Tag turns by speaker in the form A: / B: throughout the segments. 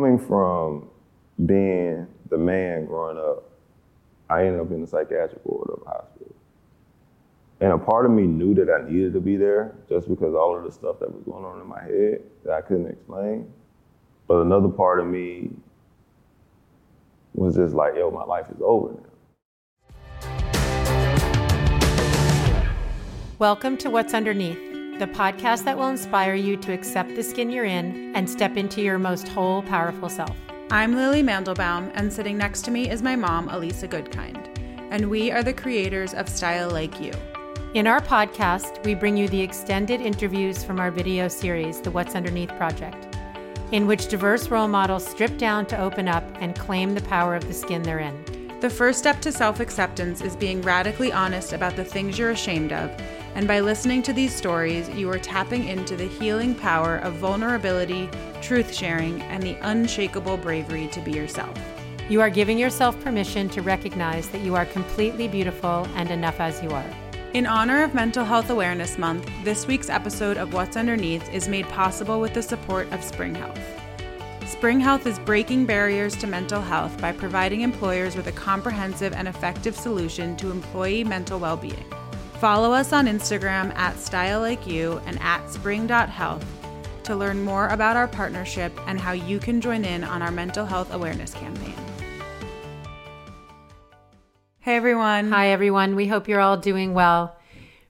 A: Coming from being the man growing up, I ended up in the psychiatric ward of a hospital. And a part of me knew that I needed to be there just because all of the stuff that was going on in my head that I couldn't explain. But another part of me was just like, yo, my life is over now.
B: Welcome to What's Underneath, the podcast that will inspire you to accept the skin you're in and step into your most whole, powerful self.
C: I'm Lily Mandelbaum, and sitting next to me is my mom, Elisa Goodkind, and we are the creators of Style Like You.
B: In our podcast, we bring you the extended interviews from our video series, The What's Underneath Project, in which diverse role models strip down to open up and claim the power of the skin they're in.
C: The first step to self acceptance is being radically honest about the things you're ashamed of and by listening to these stories, you are tapping into the healing power of vulnerability, truth sharing, and the unshakable bravery to be yourself.
B: You are giving yourself permission to recognize that you are completely beautiful and enough as you are.
C: In honor of Mental Health Awareness Month, this week's episode of What's Underneath is made possible with the support of Spring Health. Spring Health is breaking barriers to mental health by providing employers with a comprehensive and effective solution to employee mental well being. Follow us on Instagram at Style Like You and at spring.health to learn more about our partnership and how you can join in on our mental health awareness campaign. Hey everyone.
B: Hi everyone. We hope you're all doing well.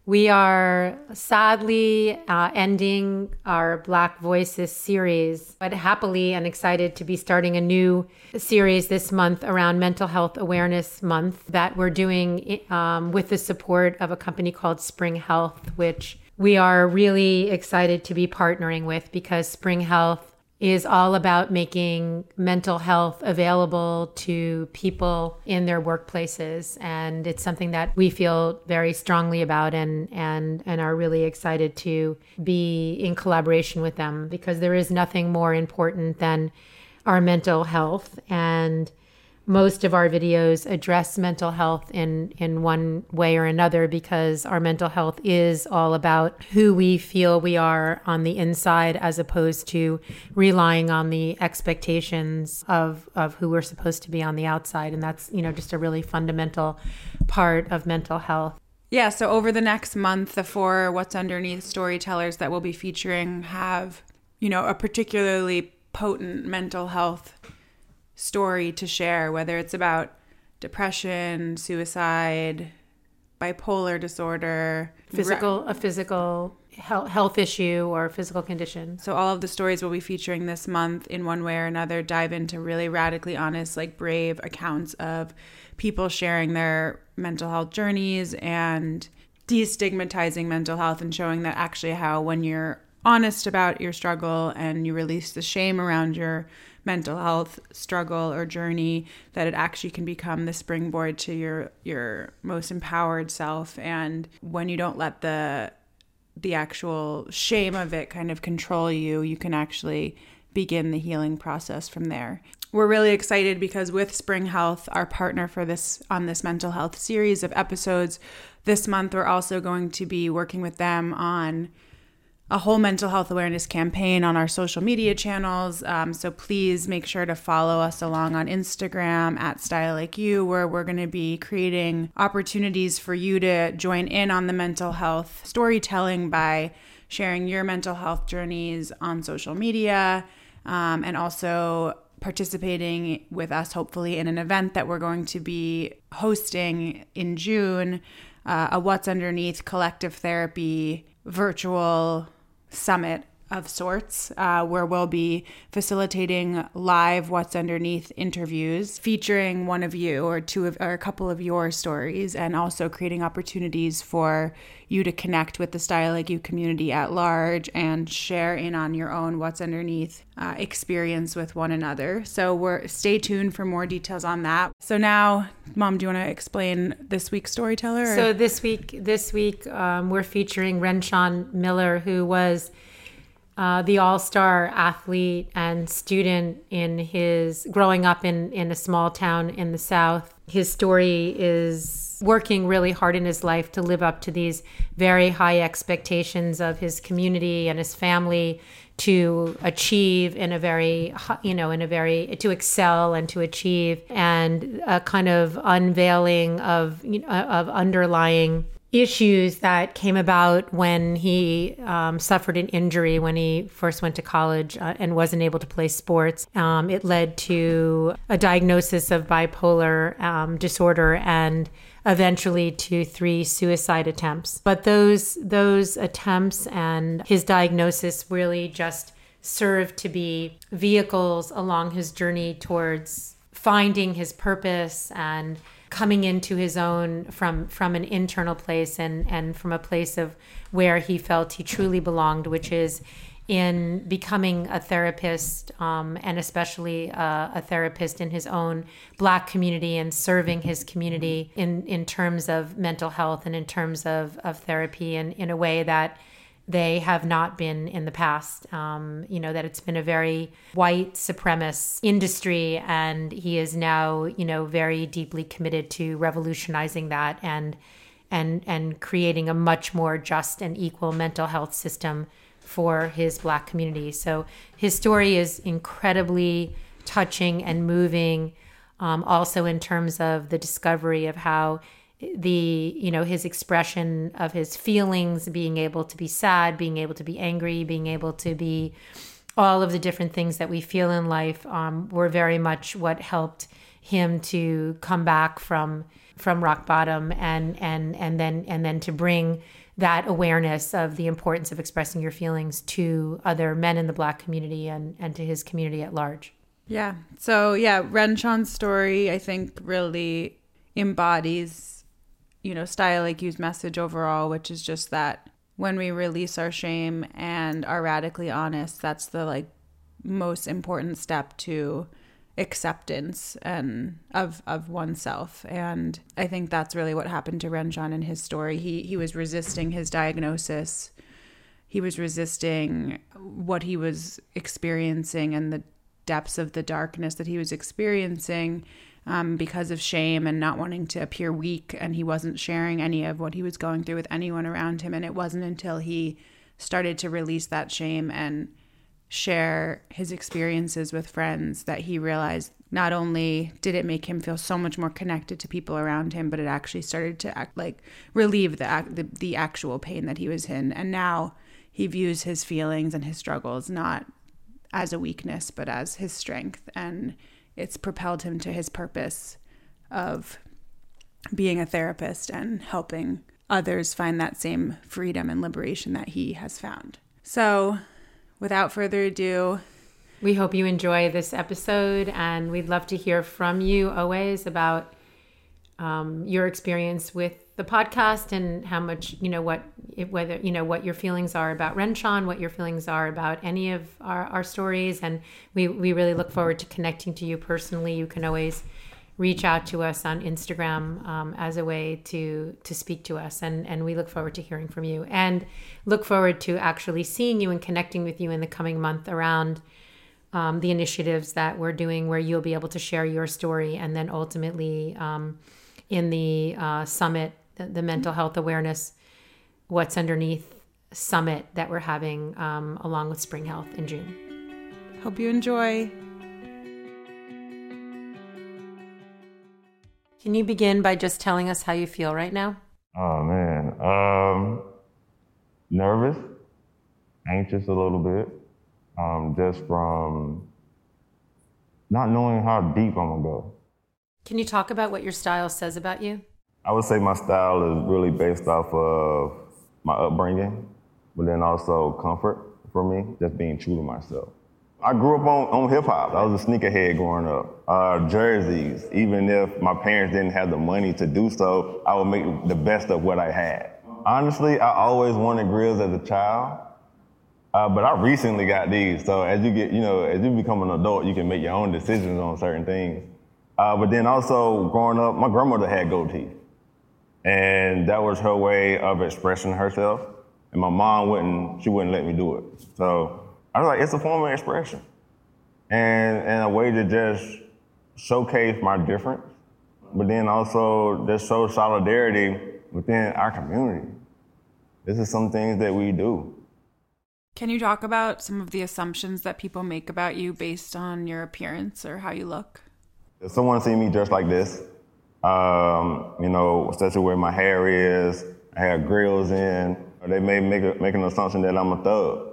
B: We are sadly uh, ending our Black Voices series, but happily and excited to be starting a new series this month around Mental Health Awareness Month that we're doing um, with the support of a company called Spring Health, which we are really excited to be partnering with because Spring Health is all about making mental health available to people in their workplaces. And it's something that we feel very strongly about and and and are really excited to be in collaboration with them because there is nothing more important than our mental health. And most of our videos address mental health in in one way or another because our mental health is all about who we feel we are on the inside as opposed to relying on the expectations of of who we're supposed to be on the outside. And that's you know just a really fundamental part of mental health.
C: Yeah, so over the next month, the four What's Underneath storytellers that we'll be featuring have, you know, a particularly potent mental health story to share, whether it's about depression, suicide, bipolar disorder,
B: physical a physical health issue or physical condition.
C: So all of the stories we'll be featuring this month in one way or another dive into really radically honest, like brave accounts of people sharing their mental health journeys and destigmatizing mental health and showing that actually how when you're honest about your struggle and you release the shame around your mental health struggle or journey that it actually can become the springboard to your your most empowered self. And when you don't let the the actual shame of it kind of control you you can actually begin the healing process from there. We're really excited because with spring health our partner for this on this mental health series of episodes this month we're also going to be working with them on a whole mental health awareness campaign on our social media channels. Um, so please make sure to follow us along on Instagram at Style Like You, where we're going to be creating opportunities for you to join in on the mental health storytelling by sharing your mental health journeys on social media um, and also participating with us, hopefully, in an event that we're going to be hosting in June. Uh, a What's Underneath collective therapy virtual summit of sorts, uh, where we'll be facilitating live What's Underneath interviews featuring one of you or two of or a couple of your stories, and also creating opportunities for you to connect with the Style Like You community at large and share in on your own What's Underneath uh, experience with one another. So we're stay tuned for more details on that. So now, Mom, do you want to explain this week's storyteller? Or?
B: So this week, this week um, we're featuring Renshawn Miller, who was uh, the all-star athlete and student in his growing up in in a small town in the South. His story is working really hard in his life to live up to these very high expectations of his community and his family to achieve in a very you know in a very to excel and to achieve and a kind of unveiling of you know, of underlying issues that came about when he um, suffered an injury when he first went to college uh, and wasn't able to play sports. Um, it led to a diagnosis of bipolar um, disorder and eventually to three suicide attempts. But those those attempts and his diagnosis really just served to be vehicles along his journey towards finding his purpose and coming into his own from from an internal place and and from a place of where he felt he truly belonged, which is in becoming a therapist um, and especially uh, a therapist in his own black community and serving his community in, in terms of mental health and in terms of, of therapy and in a way that they have not been in the past. Um, you know, that it's been a very white supremacist industry, and he is now, you know, very deeply committed to revolutionizing that and and and creating a much more just and equal mental health system for his black community. So his story is incredibly touching and moving, um, also in terms of the discovery of how the you know his expression of his feelings being able to be sad being able to be angry being able to be all of the different things that we feel in life um, were very much what helped him to come back from from rock bottom and and and then and then to bring that awareness of the importance of expressing your feelings to other men in the black community and and to his community at large.
C: Yeah. So yeah Renshawn's story i think really embodies you know, Style Like You's message overall, which is just that when we release our shame and are radically honest, that's the like most important step to acceptance and of of oneself. And I think that's really what happened to Renshawn in his story. He he was resisting his diagnosis. He was resisting what he was experiencing and the depths of the darkness that he was experiencing um, because of shame and not wanting to appear weak. And he wasn't sharing any of what he was going through with anyone around him. And it wasn't until he started to release that shame and share his experiences with friends that he realized not only did it make him feel so much more connected to people around him, but it actually started to act like relieve the, the, the actual pain that he was in. And now he views his feelings and his struggles not as a weakness, but as his strength. And it's propelled him to his purpose of being a therapist and helping others find that same freedom and liberation that he has found. So, without further ado,
B: we hope you enjoy this episode and we'd love to hear from you always about um, your experience with the podcast and how much you know what whether you know what your feelings are about Renshawn, what your feelings are about any of our, our stories, and we we really look forward to connecting to you personally. You can always reach out to us on Instagram um, as a way to to speak to us, and and we look forward to hearing from you and look forward to actually seeing you and connecting with you in the coming month around. Um, the initiatives that we're doing, where you'll be able to share your story, and then ultimately um, in the uh, summit the, the mental health awareness, what's underneath summit that we're having um, along with Spring Health in June.
C: Hope you enjoy.
B: Can you begin by just telling us how you feel right now?
A: Oh man, um, nervous, anxious a little bit, um, just from not knowing how deep I'm gonna go.
B: Can you talk about what your style says about you?
A: I would say my style is really based off of my upbringing, but then also comfort for me, just being true to myself. I grew up on, on hip hop. I was a sneakerhead growing up. Uh, jerseys, even if my parents didn't have the money to do so, I would make the best of what I had. Honestly, I always wanted grills as a child, uh, but I recently got these. So as you get, you know, as you become an adult, you can make your own decisions on certain things. Uh, but then also growing up, my grandmother had gold teeth. And that was her way of expressing herself. And my mom wouldn't, she wouldn't let me do it. So I was like, it's a form of expression. And, and a way to just showcase my difference, but then also just show solidarity within our community. This is some things that we do.
C: Can you talk about some of the assumptions that people make about you based on your appearance or how you look?
A: If someone see me dressed like this, um, you know, especially where my hair is, I have grills in, they may make, a, make an assumption that I'm a thug.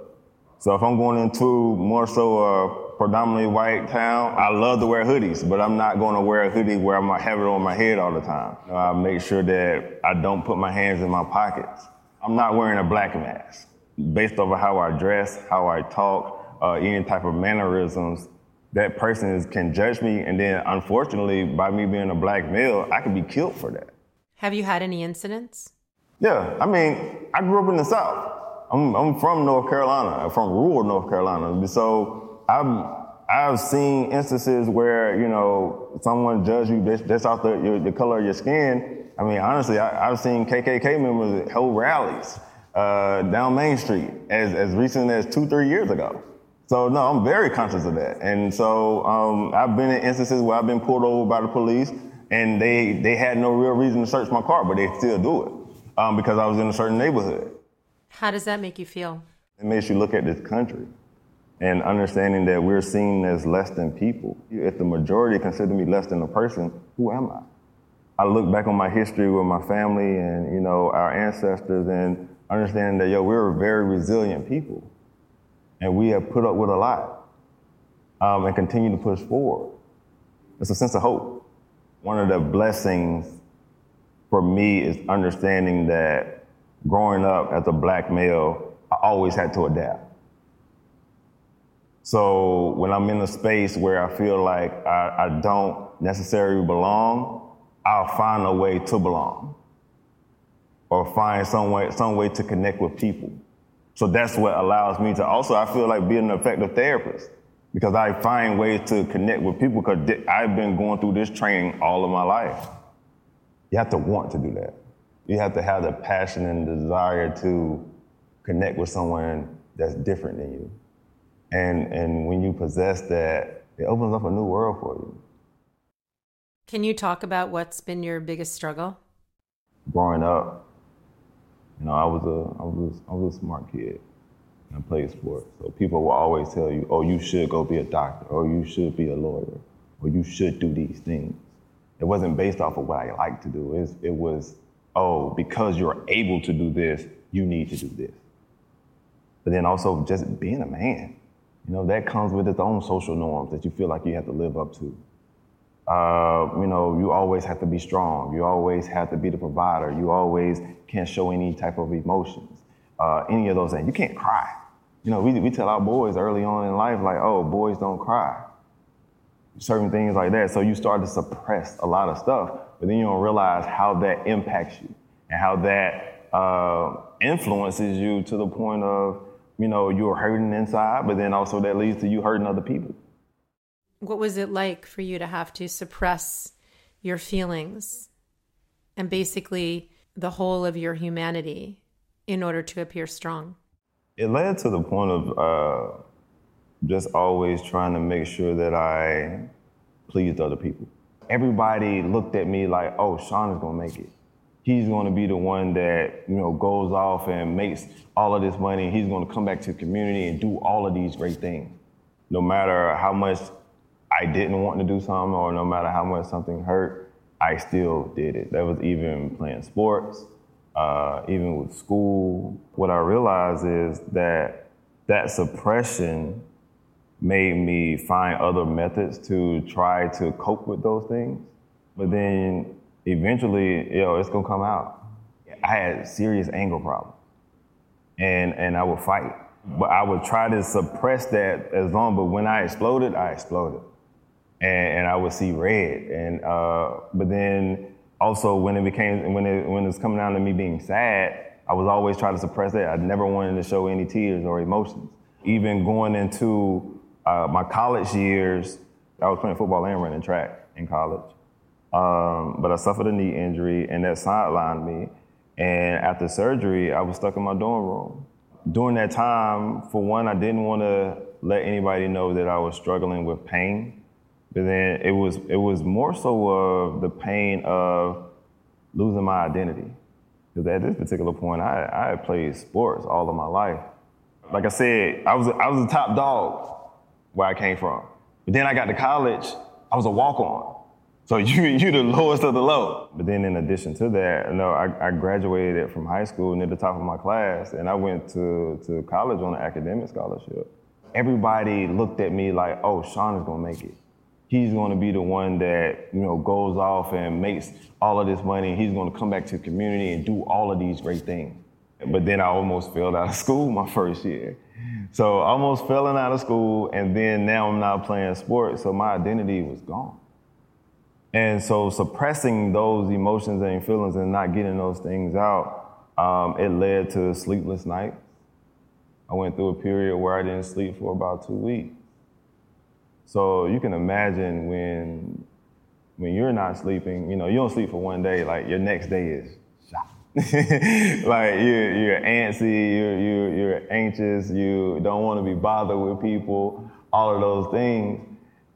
A: So if I'm going into more so a predominantly white town, I love to wear hoodies, but I'm not going to wear a hoodie where I'm gonna have it on my head all the time. I make sure that I don't put my hands in my pockets. I'm not wearing a black mask. Based over how I dress, how I talk, uh, any type of mannerisms, that person is, can judge me, and then unfortunately, by me being a black male, I could be killed for that.
B: Have you had any incidents?
A: Yeah, I mean, I grew up in the South. I'm, I'm from North Carolina, I'm from rural North Carolina. So I've, I've seen instances where, you know, someone judge you just, just off the, your, the color of your skin. I mean, honestly, I, have seen KKK members hold rallies uh, down Main Street as, as recent as two, three years ago. So no, I'm very conscious of that. And so um, I've been in instances where I've been pulled over by the police and they, they had no real reason to search my car, but they still do it um, because I was in a certain neighborhood.
B: How does that make you feel?
A: It makes you look at this country and understanding that we're seen as less than people. If the majority consider me less than a person, who am I? I look back on my history with my family and you know our ancestors and understanding that yo, we're a very resilient people, and we have put up with a lot, um, and continue to push forward. It's a sense of hope. One of the blessings for me is understanding that growing up as a black male, I always had to adapt. So when I'm in a space where I feel like I, I don't necessarily belong, I'll find a way to belong or find some way, some way to connect with people. So that's what allows me to also, I feel like being an effective therapist because I find ways to connect with people because I've been going through this training all of my life. You have to want to do that you have to have the passion and desire to connect with someone that's different than you. And, and when you possess that, it opens up a new world for you.
B: Can you talk about what's been your biggest struggle?
A: Growing up, you know, I was a, I was I was a smart kid and I played sports. So people will always tell you, oh, you should go be a doctor, or you should be a lawyer, or you should do these things. It wasn't based off of what I like to do. It was, it was oh, because you're able to do this, you need to do this. But then also just being a man, you know, that comes with its own social norms that you feel like you have to live up to. Uh, you know, you always have to be strong. You always have to be the provider. You always can't show any type of emotions, uh, any of those things. You can't cry. You know, we, we tell our boys early on in life, like, oh, boys don't cry. Certain things like that. So you start to suppress a lot of stuff but then you don't realize how that impacts you and how that uh, influences you to the point of, you know, you're hurting inside, but then also that leads to you hurting other people.
B: What was it like for you to have to suppress your feelings and basically the whole of your humanity in order to appear strong?
A: It led to the point of uh, just always trying to make sure that I pleased other people everybody looked at me like, oh, Sean is gonna make it. He's gonna be the one that, you know, goes off and makes all of this money. He's gonna come back to the community and do all of these great things. No matter how much I didn't want to do something or no matter how much something hurt, I still did it. That was even playing sports, uh, even with school. What I realized is that that suppression made me find other methods to try to cope with those things. But then eventually, you know, it's gonna come out. I had serious anger problems. And and I would fight. But I would try to suppress that as long, but when I exploded, I exploded. And, and I would see red. And uh, but then also when it became when it when it was coming down to me being sad, I was always trying to suppress that. I never wanted to show any tears or emotions. Even going into uh, my college years, I was playing football and running track in college. Um, but I suffered a knee injury and that sidelined me. And after surgery, I was stuck in my dorm room. during that time, for one, I didn't want to let anybody know that I was struggling with pain. But then it was it was more so of the pain of losing my identity. Because at this particular point, I, I had played sports all of my life. Like I said, I was I was a top dog where I came from. But then I got to college, I was a walk on. So you you the lowest of the low. But then in addition to that, know, I, I graduated from high school near the top of my class, and I went to, to college on an academic scholarship. Everybody looked at me like, oh, Sean is gonna make it. He's gonna be the one that, you know, goes off and makes all of this money. He's gonna come back to the community and do all of these great things. But then I almost failed out of school my first year. So almost failing out of school, and then now I'm not playing sports, so my identity was gone. And so suppressing those emotions and feelings and not getting those things out, um, it led to sleepless nights. I went through a period where I didn't sleep for about two weeks. So you can imagine when when you're not sleeping, you know, you don't sleep for one day, like your next day is shot. like you're, you're antsy, you're, you're, you're anxious, you don't want to be bothered with people, all of those things.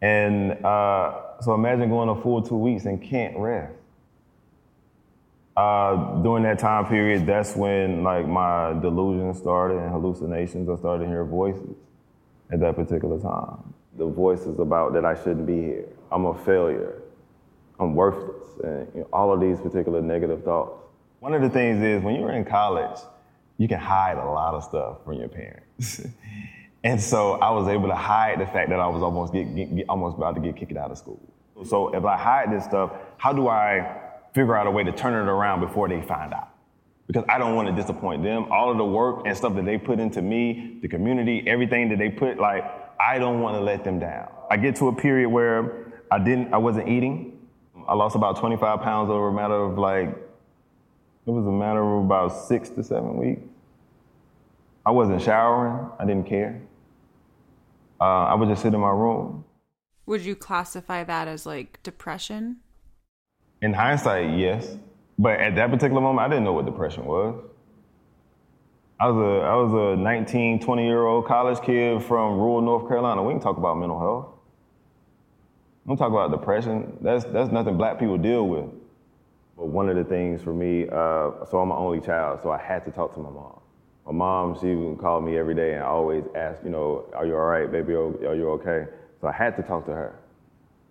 A: And uh, so imagine going a full two weeks and can't rest. Uh, during that time period, that's when like my delusions started and hallucinations. I started hearing voices at that particular time. The voices about that I shouldn't be here. I'm a failure. I'm worthless, and you know, all of these particular negative thoughts. One of the things is when you're in college, you can hide a lot of stuff from your parents. and so I was able to hide the fact that I was almost get, get, get, almost about to get kicked out of school. So if I hide this stuff, how do I figure out a way to turn it around before they find out? Because I don't want to disappoint them. All of the work and stuff that they put into me, the community, everything that they put, like, I don't want to let them down. I get to a period where I didn't, I wasn't eating. I lost about 25 pounds over a matter of like, it was a matter of about six to seven weeks. I wasn't showering. I didn't care. Uh, I would just sit in my room.
C: Would you classify that as like depression?
A: In hindsight, yes. But at that particular moment, I didn't know what depression was. I was a I was a 19, 20 year old college kid from rural North Carolina. We can talk about mental health. We don't talk about depression. That's that's nothing black people deal with. But one of the things for me, uh, so I'm my only child, so I had to talk to my mom. My mom, she would call me every day and always ask, you know, are you all right, baby? Are you okay? So I had to talk to her.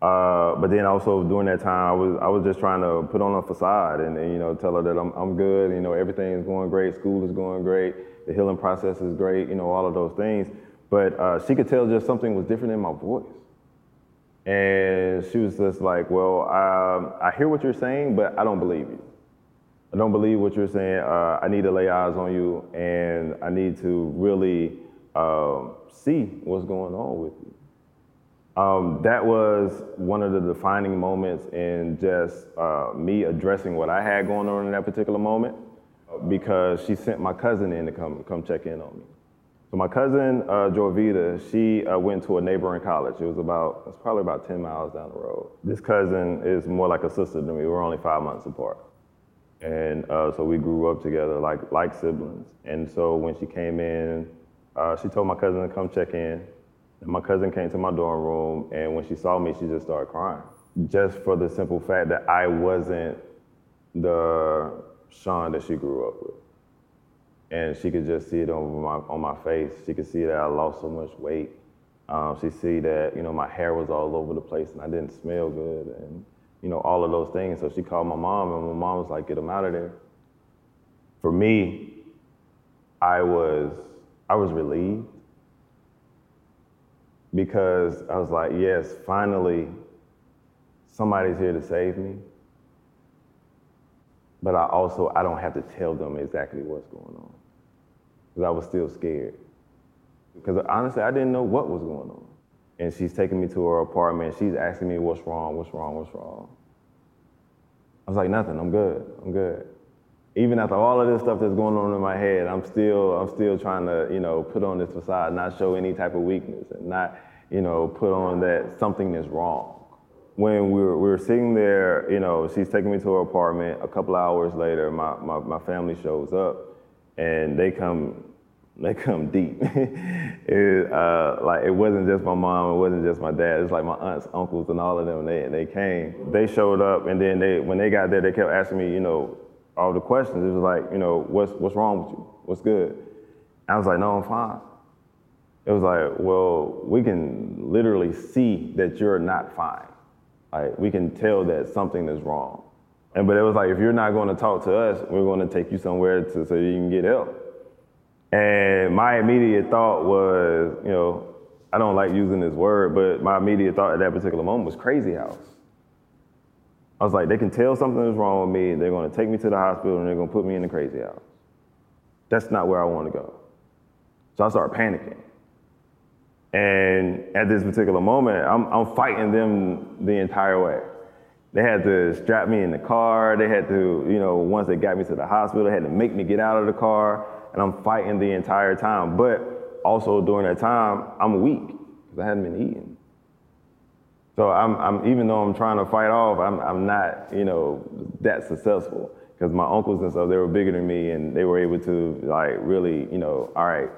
A: Uh, but then also during that time, I was I was just trying to put on a facade and, and, you know tell her that I'm I'm good. You know everything is going great. School is going great. The healing process is great. You know all of those things. But uh, she could tell just something was different in my voice. And she was just like, "Well, um, I hear what you're saying, but I don't believe you. I don't believe what you're saying. Uh, I need to lay eyes on you, and I need to really um, see what's going on with you." Um, that was one of the defining moments in just uh, me addressing what I had going on in that particular moment because she sent my cousin in to come, come check in on me. So my cousin, uh, Jorvita, she uh, went to a neighboring college. It was about, it's probably about 10 miles down the road. This cousin is more like a sister to me. We're only five months apart. And uh, so we grew up together like, like siblings. And so when she came in, uh, she told my cousin to come check in. And my cousin came to my dorm room, and when she saw me, she just started crying. Just for the simple fact that I wasn't the Sean that she grew up with. And she could just see it on my, on my face. She could see that I lost so much weight. Um, she see that, you know, my hair was all over the place and I didn't smell good and, you know, all of those things. So she called my mom and my mom was like, get him out of there. For me, I was, I was relieved because I was like, yes, finally, somebody's here to save me. But I also, I don't have to tell them exactly what's going on. Because I was still scared. Because honestly, I didn't know what was going on. And she's taking me to her apartment. She's asking me, what's wrong, what's wrong, what's wrong. I was like, nothing, I'm good, I'm good. Even after all of this stuff that's going on in my head, I'm still, I'm still trying to, you know, put on this facade, not show any type of weakness, and not, you know, put on that something is wrong. When we were, we were sitting there, you know, she's taking me to her apartment. A couple hours later, my, my, my family shows up, and they come They come deep. it, uh, like it wasn't just my mom, it wasn't just my dad. It's like my aunts, uncles, and all of them. They they came. They showed up, and then they when they got there, they kept asking me, you know, all the questions. It was like, you know, what's what's wrong with you? What's good? I was like, no, I'm fine. It was like, well, we can literally see that you're not fine. Like we can tell that something is wrong. And but it was like, if you're not going to talk to us, we're going to take you somewhere to, so you can get help. And my immediate thought was, you know, I don't like using this word, but my immediate thought at that particular moment was crazy house. I was like, they can tell something is wrong with me, they're to take me to the hospital, and they're to put me in the crazy house. That's not where I want to go. So I started panicking. And at this particular moment, I'm, I'm fighting them the entire way. They had to strap me in the car. They had to, you know, once they got me to the hospital, they had to make me get out of the car and I'm fighting the entire time. But also during that time, I'm weak because I hadn't been eating. So I'm, I'm, even though I'm trying to fight off, I'm, I'm not, you know, that successful because my uncles and stuff, they were bigger than me and they were able to like really, you know, all right,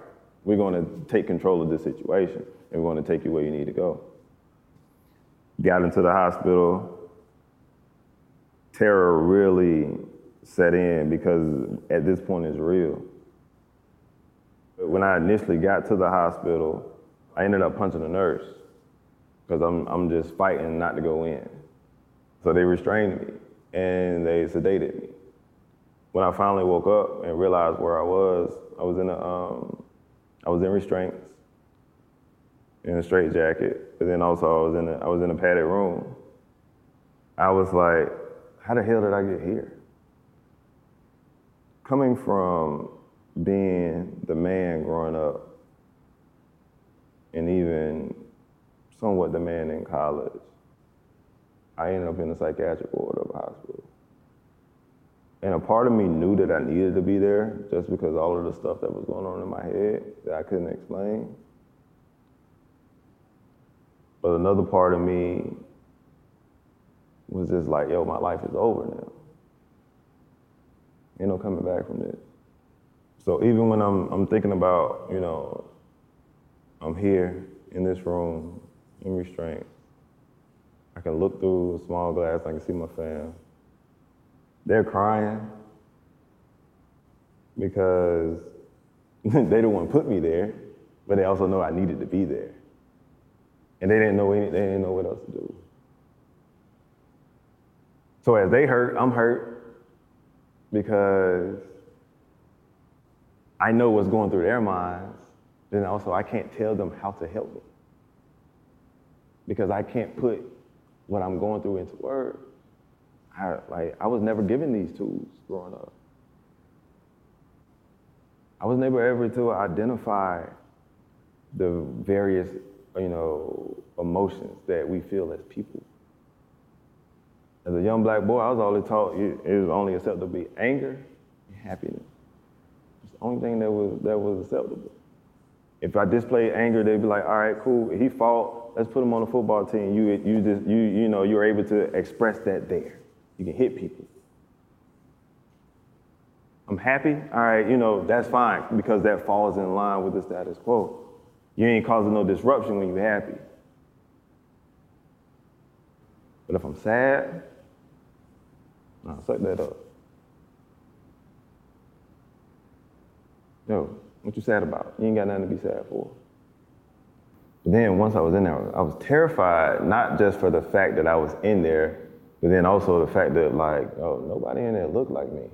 A: we're going to take control of this situation and we're going to take you where you need to go. Got into the hospital. Terror really set in because at this point it's real. When I initially got to the hospital, I ended up punching a nurse because I'm, I'm just fighting not to go in. So they restrained me and they sedated me. When I finally woke up and realized where I was, I was in a, um, I was in restraints, in a straight jacket, but then also I was in a, I was in a padded room. I was like, how the hell did I get here? Coming from being the man growing up and even somewhat the man in college, I ended up in a psychiatric ward of a hospital. And a part of me knew that I needed to be there just because all of the stuff that was going on in my head that I couldn't explain. But another part of me was just like, yo, my life is over now. Ain't no coming back from this. So even when I'm, I'm thinking about, you know, I'm here in this room in restraint, I can look through a small glass, I can see my fam. They're crying because they don't want to put me there, but they also know I needed to be there. And they didn't know any, they didn't know what else to do. So as they hurt, I'm hurt because I know what's going through their minds, then also I can't tell them how to help me. Because I can't put what I'm going through into words. I, like, I was never given these tools growing up. I was never able to identify the various, you know, emotions that we feel as people. As a young black boy, I was always taught it was only acceptable to be anger and happiness. It's the only thing that was that was acceptable. If I displayed anger, they'd be like, "All right, cool. He fought. Let's put him on the football team." You you just you you know you're able to express that there. You can hit people. I'm happy. All right, you know that's fine because that falls in line with the status quo. You ain't causing no disruption when you're happy. But if I'm sad, nah, suck that up. Yo, what you sad about? You ain't got nothing to be sad for. But then once I was in there, I was terrified, not just for the fact that I was in there, but then also the fact that like, oh, nobody in there looked like me.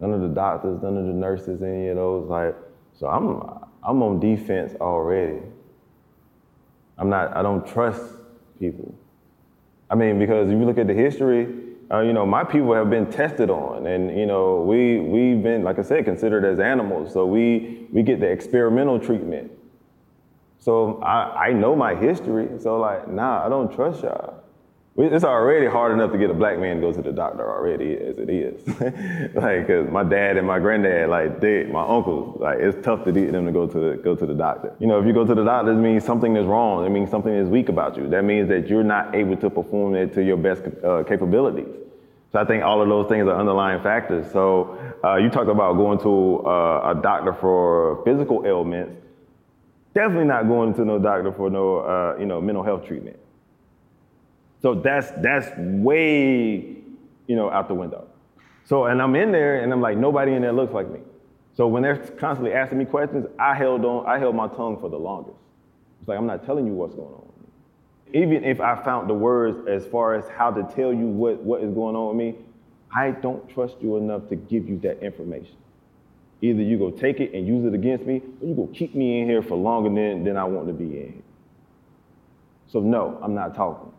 A: None of the doctors, none of the nurses, any of those, like, so I'm I'm on defense already. I'm not, I don't trust people. I mean, because if you look at the history, uh, you know, my people have been tested on, and you know, we we've been, like I said, considered as animals. So we we get the experimental treatment. So I I know my history. So like, nah, I don't trust y'all. It's already hard enough to get a black man to go to the doctor already as it is. like, cause my dad and my granddad, like they, my uncles, like it's tough to get them to go to the, go to the doctor. You know, if you go to the doctor, it means something is wrong. It means something is weak about you. That means that you're not able to perform it to your best uh, capabilities. So I think all of those things are underlying factors. So uh, you talked about going to uh, a doctor for physical ailments. Definitely not going to no doctor for no, uh, you know, mental health treatment. So that's that's way, you know, out the window. So and I'm in there and I'm like, nobody in there looks like me. So when they're constantly asking me questions, I held on, I held my tongue for the longest. It's like I'm not telling you what's going on. Even if I found the words as far as how to tell you what, what is going on with me, I don't trust you enough to give you that information. Either you go take it and use it against me, or you go keep me in here for longer than, than I want to be in here. So no, I'm not talking.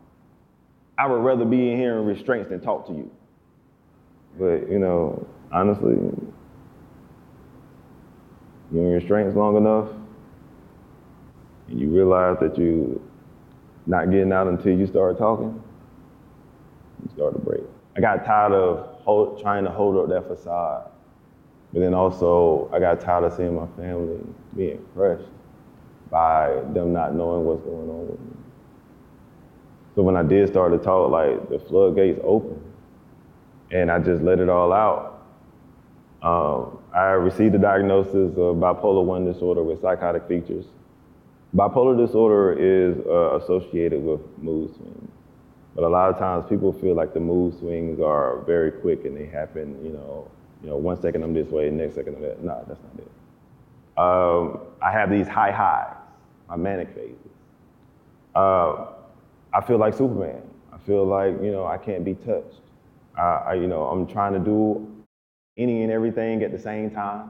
A: I would rather be in here in restraints than talk to you. But you know, honestly, you're in restraints long enough, and you realize that you not getting out until you start talking, you start to break. I got tired of hold, trying to hold up that facade. But then also, I got tired of seeing my family being crushed by them not knowing what's going on with me. So when I did start to talk, like the floodgates opened, and I just let it all out. Um, I received a diagnosis of bipolar 1 disorder with psychotic features. Bipolar disorder is uh, associated with mood swings. But a lot of times people feel like the mood swings are very quick and they happen, you know, you know, one second I'm this way, next second I'm that. No, that's not it. Um, I have these high highs, my manic phases. Uh, I feel like Superman. I feel like, you know, I can't be touched. Uh, I, you know, I'm trying to do any and everything at the same time.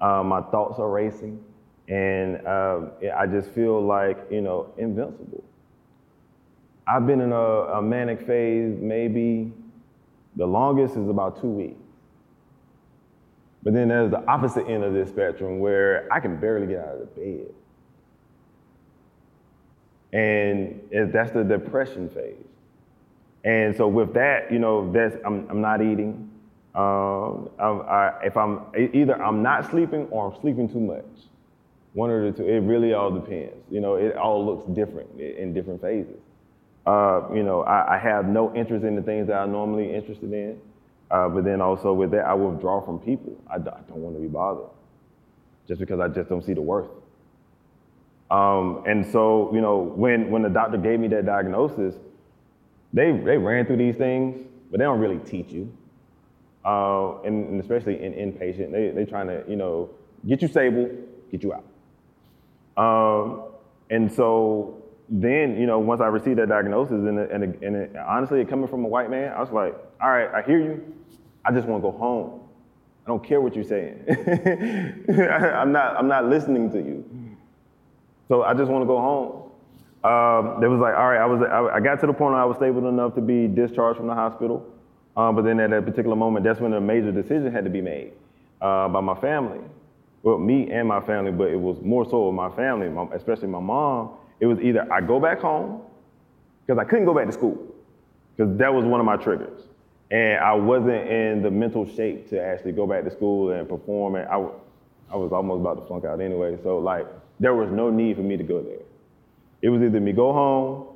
A: Uh, my thoughts are racing. And um, I just feel like, you know, invincible. I've been in a, a, manic phase maybe the longest is about two weeks. But then there's the opposite end of this spectrum where I can barely get out of the bed. And that's the depression phase. And so with that, you know, that's I'm, I'm not eating. Um, I'm, I, if I'm either I'm not sleeping or I'm sleeping too much. One or the two. It really all depends. You know, it all looks different in different phases. Uh, you know, I, I, have no interest in the things that I'm normally interested in. Uh, but then also with that, I withdraw from people. I, I don't want to be bothered just because I just don't see the worth. Um, and so, you know, when, when the doctor gave me that diagnosis, they, they ran through these things, but they don't really teach you. Uh, and, and, especially in inpatient, they, they trying to, you know, get you stable, get you out. Um, and so then, you know, once I received that diagnosis, and, and, and it, honestly, it coming from a white man, I was like, all right, I hear you. I just want to go home. I don't care what you're saying. I'm not, I'm not listening to you. So I just want to go home. Um, it was like, all right, I was, I, I, got to the point where I was stable enough to be discharged from the hospital. Um, but then at that particular moment, that's when a major decision had to be made uh, by my family. Well, me and my family, but it was more so with my family, especially my mom it was either I go back home, because I couldn't go back to school, because that was one of my triggers. And I wasn't in the mental shape to actually go back to school and perform. And I, I was almost about to flunk out anyway. So, like, there was no need for me to go there. It was either me go home,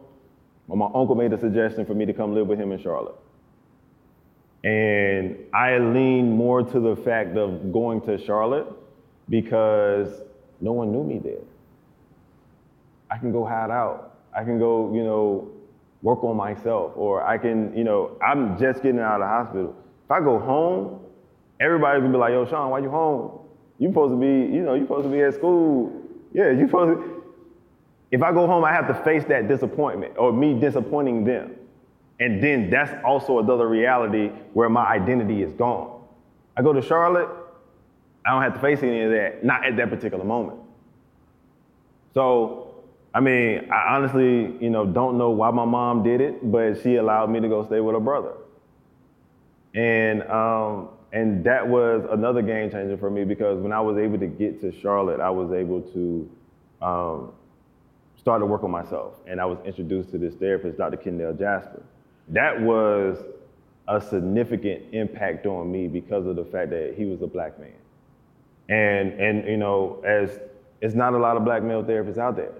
A: or my uncle made a suggestion for me to come live with him in Charlotte. And I leaned more to the fact of going to Charlotte because no one knew me there. I can go hide out. I can go, you know, work on myself. Or I can, you know, I'm just getting out of the hospital. If I go home, everybody's gonna be like, yo, Sean, why you home? You supposed to be, you know, you supposed to be at school. Yeah, you supposed to. If I go home, I have to face that disappointment or me disappointing them. And then that's also another reality where my identity is gone. I go to Charlotte, I don't have to face any of that, not at that particular moment. So I mean, I honestly, you know, don't know why my mom did it, but she allowed me to go stay with her brother. And um, and that was another game changer for me because when I was able to get to Charlotte, I was able to um, start to work on myself. And I was introduced to this therapist, Dr. Kendall Jasper. That was a significant impact on me because of the fact that he was a black man. And and you know, as it's not a lot of black male therapists out there.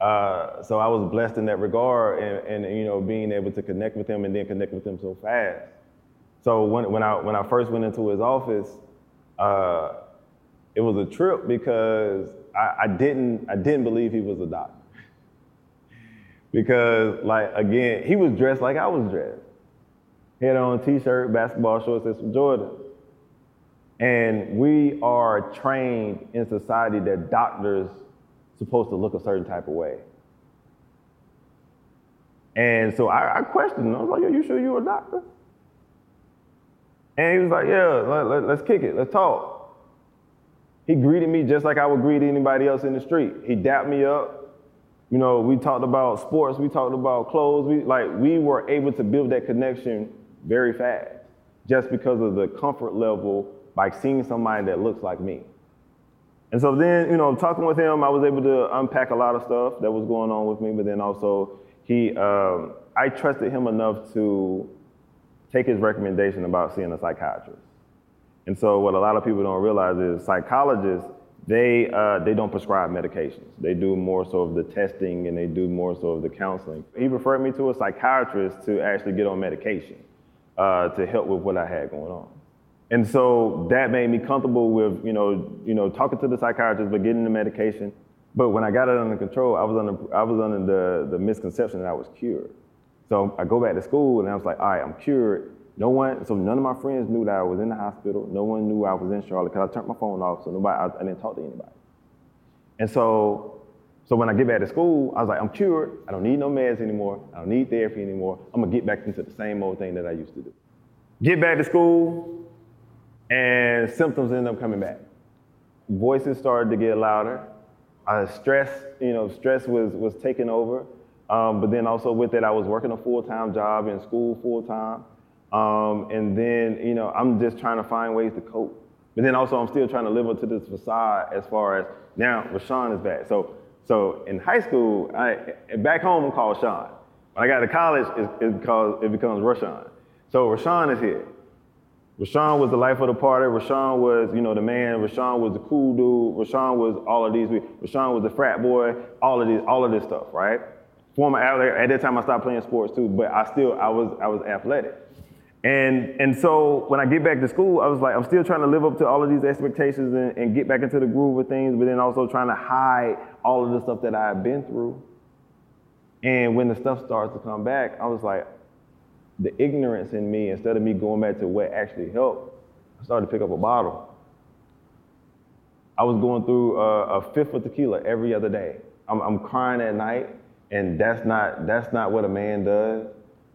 A: Uh, so I was blessed in that regard, and, and you know, being able to connect with him and then connect with him so fast. So when, when I when I first went into his office, uh, it was a trip because I, I didn't I didn't believe he was a doctor. because like again, he was dressed like I was dressed. He had on T-shirt, basketball shorts, and some Jordan. And we are trained in society that doctors supposed to look a certain type of way. And so I, I questioned him. I was like, yo, you sure you're a doctor? And he was like, yeah, let, let, let's kick it. Let's talk. He greeted me just like I would greet anybody else in the street. He dapped me up. You know, we talked about sports, we talked about clothes. We like we were able to build that connection very fast just because of the comfort level by seeing somebody that looks like me. And so then, you know, talking with him, I was able to unpack a lot of stuff that was going on with me, but then also he, um, I trusted him enough to take his recommendation about seeing a psychiatrist. And so what a lot of people don't realize is psychologists, they, uh, they don't prescribe medications. They do more so of the testing and they do more so of the counseling. He referred me to a psychiatrist to actually get on medication uh, to help with what I had going on. And so that made me comfortable with, you know, you know, talking to the psychiatrist, but getting the medication. But when I got it under control, I was under, I was under the, the misconception that I was cured. So I go back to school and I was like, all right, I'm cured. No one, so none of my friends knew that I was in the hospital. No one knew I was in Charlotte because I turned my phone off, so nobody, I, I didn't talk to anybody. And so, so when I get back to school, I was like, I'm cured. I don't need no meds anymore. I don't need therapy anymore. I'm gonna get back into the same old thing that I used to do. Get back to school, and symptoms end up coming back. Voices started to get louder. Uh, stress, you know, stress was was taking over. Um, but then also with it, I was working a full-time job in school full-time. Um, and then, you know, I'm just trying to find ways to cope. But then also I'm still trying to live up to this facade as far as now Rashawn is back. So, so in high school, I, back home I'm called Sean. When I got to college, it, it, calls, it becomes Rashawn. So Rashawn is here. Rashawn was the life of the party. Rashawn was, you know, the man. Rashawn was the cool dude. Rashawn was all of these. Rashawn was the frat boy. All of these, all of this stuff, right? Former athlete. at that time I stopped playing sports too, but I still I was I was athletic. And, and so when I get back to school, I was like, I'm still trying to live up to all of these expectations and, and get back into the groove of things, but then also trying to hide all of the stuff that I had been through. And when the stuff starts to come back, I was like, the ignorance in me, instead of me going back to what actually helped, I started to pick up a bottle. I was going through a, a fifth of tequila every other day. I'm, I'm crying at night, and that's not, that's not what a man does.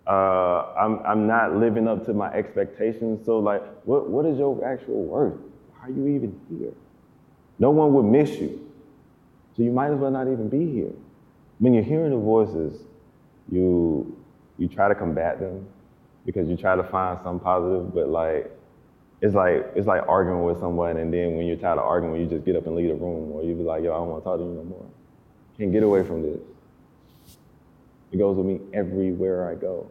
A: Uh, I'm, I'm not living up to my expectations. So, like, what, what is your actual worth? Why are you even here? No one would miss you. So, you might as well not even be here. When you're hearing the voices, you, you try to combat them because you try to find some positive, but like, it's like it's like arguing with someone, and then when you're tired of arguing, you just get up and leave the room, or you be like, "Yo, I don't want to talk to you no more. Can't get away from this." It goes with me everywhere I go.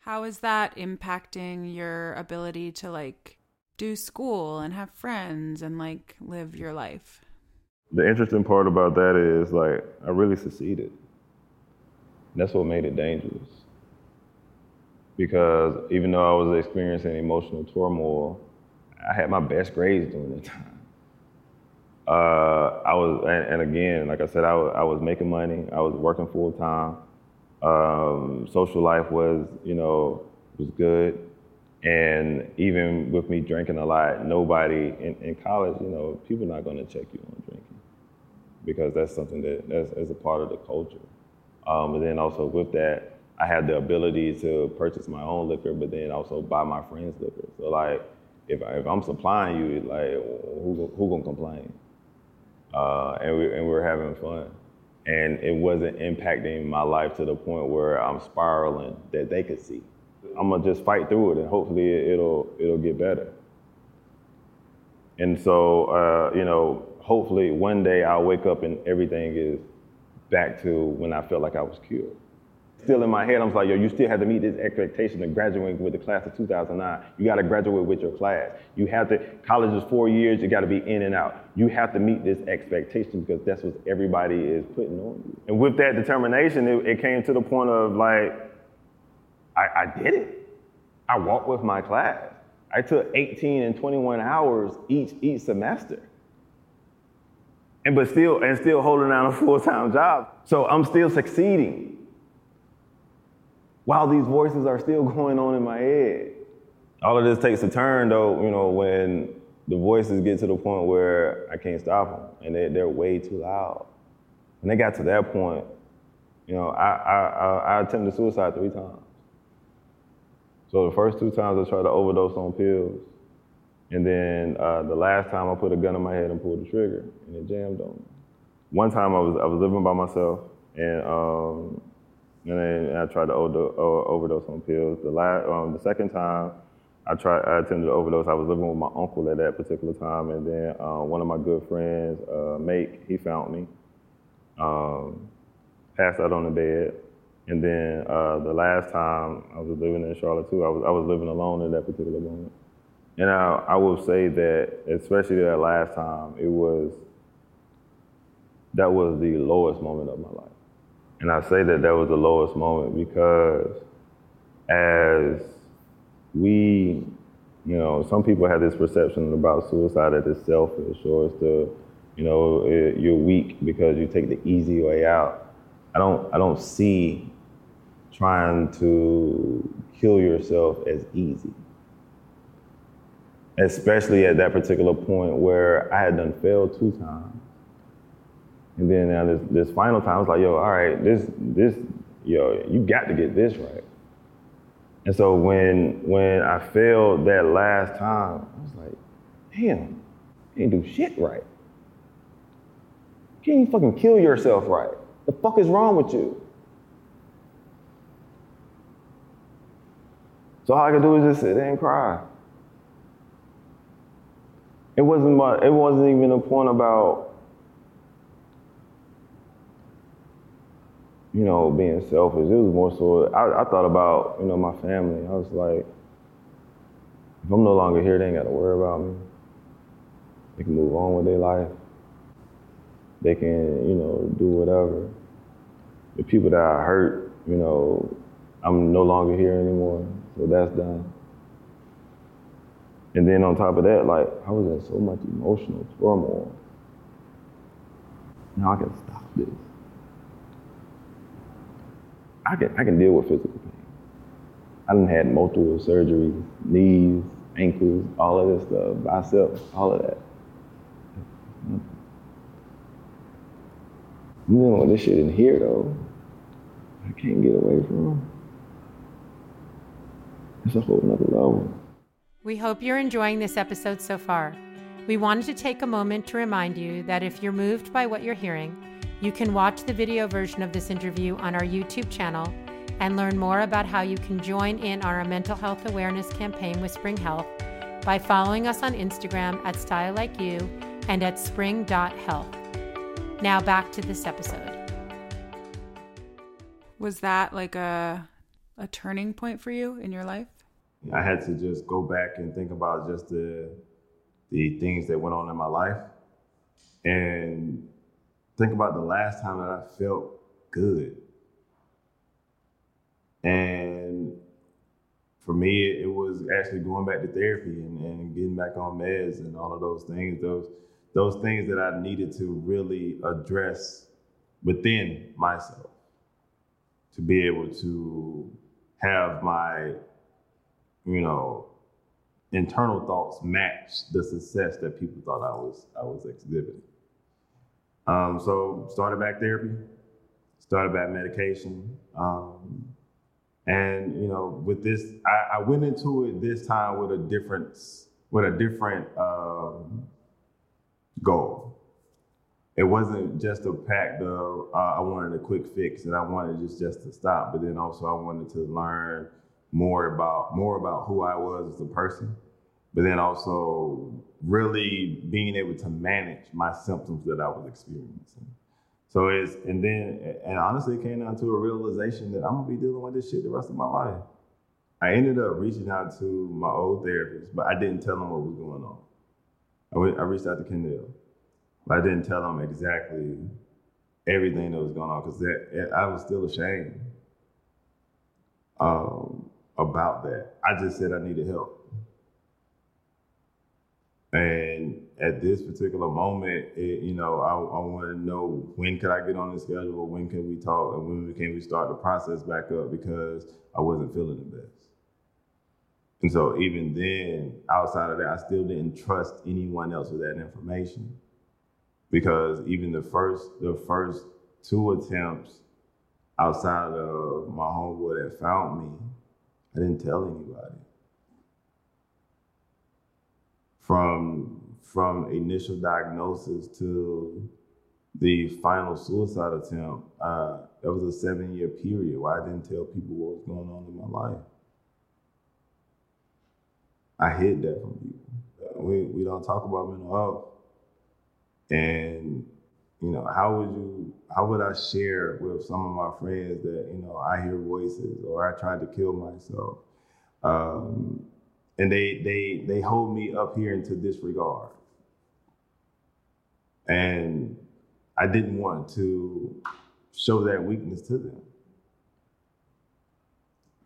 C: How is that impacting your ability to like do school and have friends and like live your life?
A: The interesting part about that is like I really succeeded. That's what made it dangerous. Because even though I was experiencing emotional turmoil, I had my best grades during that time. Uh, I was, and, and, again, like I said, I was, making money. I was working full time. Um, social life was, you know, was good. And even with me drinking a lot, nobody in, in college, you know, people not going to check you on drinking because that's something that that's, that's a part of the culture. Um, and then also with that, I had the ability to purchase my own liquor, but then also buy my friends' liquor. So like, if, I, if I'm supplying you, like, who who gonna complain? Uh, and we and we we're having fun and it wasn't impacting my life to the point where I'm spiraling that they could see. I'm gonna just fight through it, and hopefully it'll it'll get better. And so, uh, you know, hopefully one day I'll wake up and everything is back to when I felt like I was cured. Still in my head, I was like, yo, you still have to meet this expectation of graduating with the class of 2009. You got to graduate with your class. You have to, college is four years, you got to be in and out. You have to meet this expectation because that's what everybody is putting on you. And with that determination, it, it came to the point of like, I, I did it. I walked with my class. I took 18 and 21 hours each each semester. And but still and still holding down a full-time job. So I'm still succeeding. While these voices are still going on in my head. All of this takes a turn though, you know, when the voices get to the point where I can't stop them and they, they're way too loud. When they got to that point, you know, I, I, I, I attempted suicide three times. So the first two times I tried to overdose on pills. And then uh, the last time I put a gun in my head and pulled the trigger and it jammed on me. One time I was I was living by myself and um, and then I tried to overdose on pills. The last um, the second time I tried I attempted to overdose. I was living with my uncle at that particular time, and then uh, one of my good friends, uh, Make, he found me, um, passed out on the bed. And then uh, the last time I was living in Charlotte too, I was I was living alone at that particular moment. And I, I will say that, especially that last time, it was that was the lowest moment of my life. And I say that that was the lowest moment because as we, you know, some people have this perception about suicide that it's selfish or it's the, you know, it, you're weak because you take the easy way out. I don't, I don't see trying to kill yourself as easy. Especially at that particular point where I had done failed two times. And then now this, this final time, I was like, yo, all right, this, this, yo, you got to get this right. And so when when I failed that last time, I was like, damn, you ain't do shit right. Can't fucking kill yourself right. The fuck is wrong with you? So all I could do is just sit there and cry. It wasn't much, it wasn't even a point about you know, being selfish. It was more so I, I thought about, you know, my family. I was like, if I'm no longer here, they ain't gotta worry about me. They can move on with their life. They can, you know, do whatever. The people that I hurt, you know, I'm no longer here anymore. So that's done. And then on top of that, like I was in so much emotional turmoil. Now I can stop this. I can I can deal with physical pain. I done had multiple surgeries, knees, ankles, all of this stuff, biceps, all of that. I'm dealing with this shit in here though. I can't get away from. It's a whole nother level.
B: We hope you're enjoying this episode so far. We wanted to take a moment to remind you that if you're moved by what you're hearing, you can watch the video version of this interview on our YouTube channel and learn more about how you can join in our mental health awareness campaign with Spring Health by following us on Instagram at Style Like You and at spring.health. Now back to this episode.
C: Was that like a a turning point for you in your life?
A: I had to just go back and think about just the the things that went on in my life and think about the last time that I felt good. And for me, it was actually going back to therapy and, and getting back on meds and all of those things. Those those things that I needed to really address within myself to be able to have my, you know, internal thoughts match the success that people thought I was I was exhibiting. Um, so started back therapy, started back medication, um, and you know, with this, I, I, went into it this time with a different with a different um, goal. It wasn't just a pact of uh, I wanted a quick fix and I wanted just just to stop, but then also I wanted to learn more about more about who I was as a person, but then also really being able to manage my symptoms that I was experiencing. So it's and then and honestly, it came down to a realization that I'm gonna be dealing with this shit the rest of my life. I ended up reaching out to my old therapist, but I didn't tell him what was going on. I, went, I reached out to Kendall, but I didn't tell him exactly everything that was going on because I was still ashamed um, about that. I just said I needed help. And at this particular moment, it, you know, I, I want to know when could I get on the schedule, when can we talk, and when can we start the process back up because I wasn't feeling the best. And so even then, outside of that, I still didn't trust anyone else with that information. Because even the first the first two attempts outside of my homeboy that found me, I didn't tell anybody. From from initial diagnosis to the final suicide attempt, uh, that was a seven year period where I didn't tell people what was going on in my life. I hid that from people. We, we don't talk about mental health. And, you know, how would you, how would I share with some of my friends that, you know, I hear voices or I tried to kill myself? Um, and they, they, they hold me up here into disregard. And I didn't want to show that weakness to them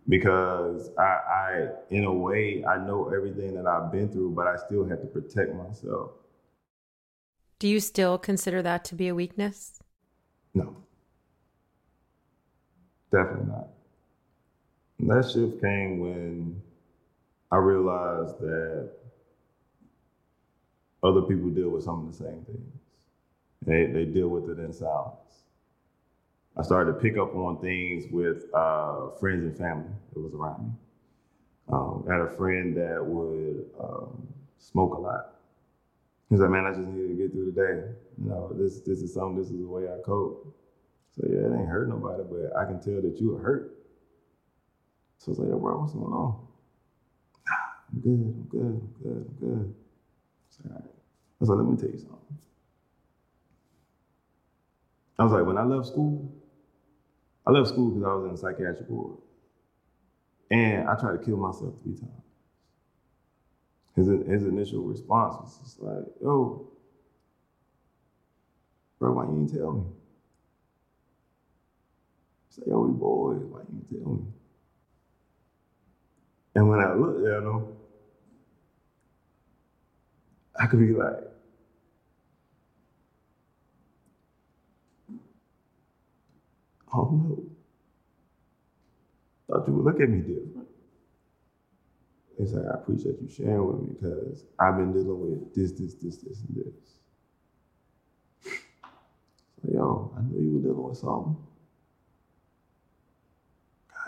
A: because I, I, in a way, I know everything that I've been through, but I still had to protect myself.
B: Do you still consider that to be a weakness?
A: No, definitely not. That shift came when I realized that other people deal with some of the same things. They, they deal with it in silence. I started to pick up on things with uh, friends and family that was around me. Um, I had a friend that would um, smoke a lot. He's like, man, I just need to get through the day. You know, this this is something. This is the way I cope. So yeah, it ain't hurt nobody, but I can tell that you are hurt. So I was like, yo, bro, what's going on? I'm good. I'm good. I'm good. I'm good. All right. I was like, let me tell you something. I was like, when I left school, I left school because I was in a psychiatric ward. And I tried to kill myself three times. His, his initial response was just like, yo, bro, why you didn't tell me? Say, yo, we boys, why you didn't tell me? And when I looked at him, I could be like, Oh no. Thought you would look at me different. He like, I appreciate you sharing with me because I've been dealing with this, this, this, this, and this. So, yo, I knew you were dealing with something.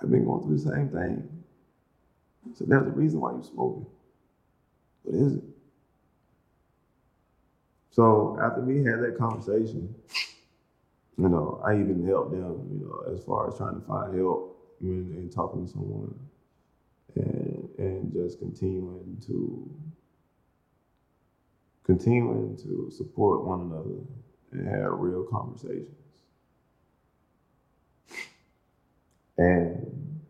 A: I've been going through the same thing. So there's a reason why you're smoking. What is it? So after we had that conversation, you know, I even helped them, you know, as far as trying to find help and, and talking to someone and and just continuing to continuing to support one another and have real conversations. And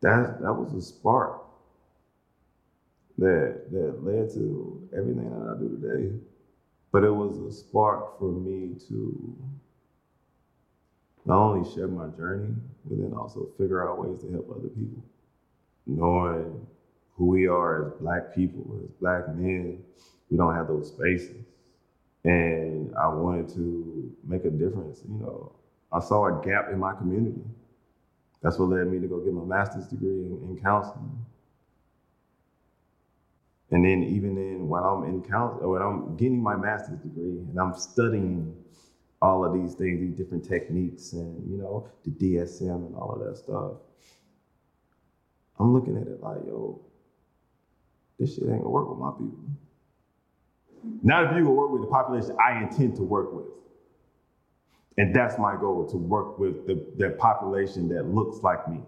A: that that was a spark that that led to everything that I do today. But it was a spark for me to not only share my journey, but then also figure out ways to help other people. Knowing who we are as black people, as black men, we don't have those spaces. And I wanted to make a difference. You know, I saw a gap in my community. That's what led me to go get my master's degree in, in counseling. And then even then, when I'm in counseling, when I'm getting my master's degree and I'm studying all of these things, these different techniques, and you know the DSM and all of that stuff, I'm looking at it like, yo, this shit ain't gonna work with my people. Not if you gonna work with the population I intend to work with. And that's my goal to work with the, the population that looks like me.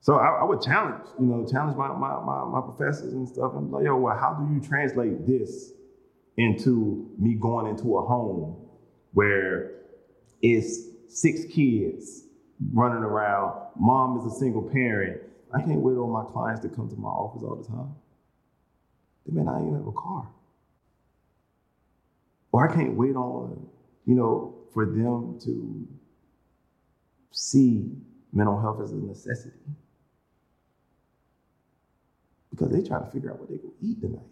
A: So I, I, would challenge, you know, challenge my, my, my, my professors and stuff. I'm like, yo, well, how do you translate this into me going into a home where it's six kids running around. Mom is a single parent. I can't wait on my clients to come to my office all the time. They may not even have a car. Or I can't wait on, you know, for them to see mental health as a necessity. Because they try to figure out what they go eat tonight.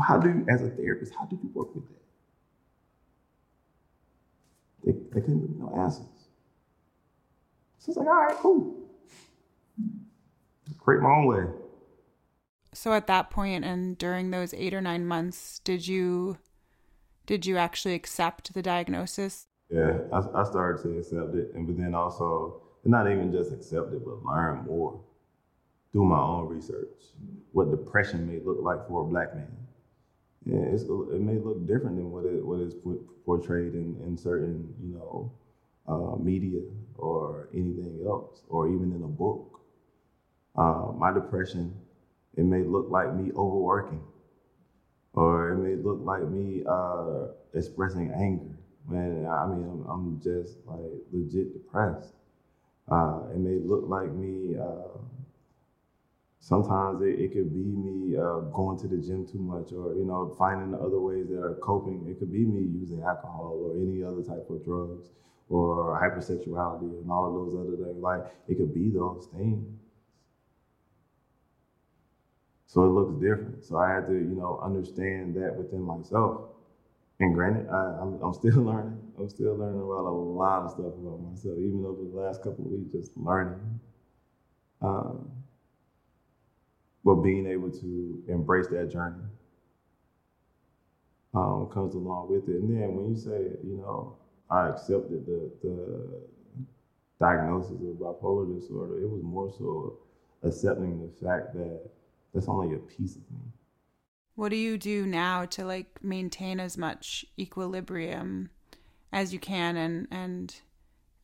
A: So how do you, as a therapist, how do you work with that? They, they couldn't give me no answers. So it's like, all right, cool. Create my own way.
C: So at that point and during those eight or nine months, did you did you actually accept the diagnosis?
A: Yeah, I, I started to accept it, and but then also not even just accept it, but learn more. Do my own research. What depression may look like for a black man. It may look different than what it what is portrayed in, in certain you know uh, media or anything else, or even in a book. Uh, my depression, it may look like me overworking, or it may look like me uh, expressing anger. Man, I mean, I'm, I'm just like legit depressed. Uh, it may look like me. Sometimes it, it could be me uh, going to the gym too much, or you know, finding other ways that are coping. It could be me using alcohol or any other type of drugs, or hypersexuality and all of those other things. Like it could be those things. So it looks different. So I had to, you know, understand that within myself. And granted, I, am I'm, I'm still learning. I'm still learning about a lot of stuff about myself, even over the last couple of weeks, just learning. Um, but being able to embrace that journey um, comes along with it. And then when you say, you know, I accepted the, the diagnosis of bipolar disorder, it was more so accepting the fact that that's only a piece of me.
C: What do you do now to like maintain as much equilibrium as you can and and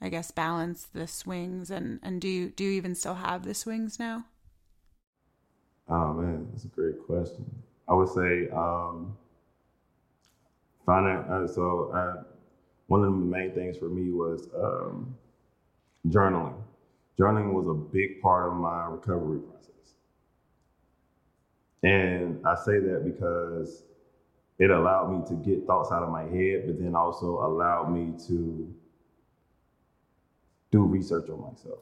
C: I guess balance the swings and and do you do you even still have the swings now?
A: Oh man, that's a great question. I would say um, finding uh, so uh, one of the main things for me was um, journaling. Journaling was a big part of my recovery process. And I say that because it allowed me to get thoughts out of my head, but then also allowed me to do research on myself.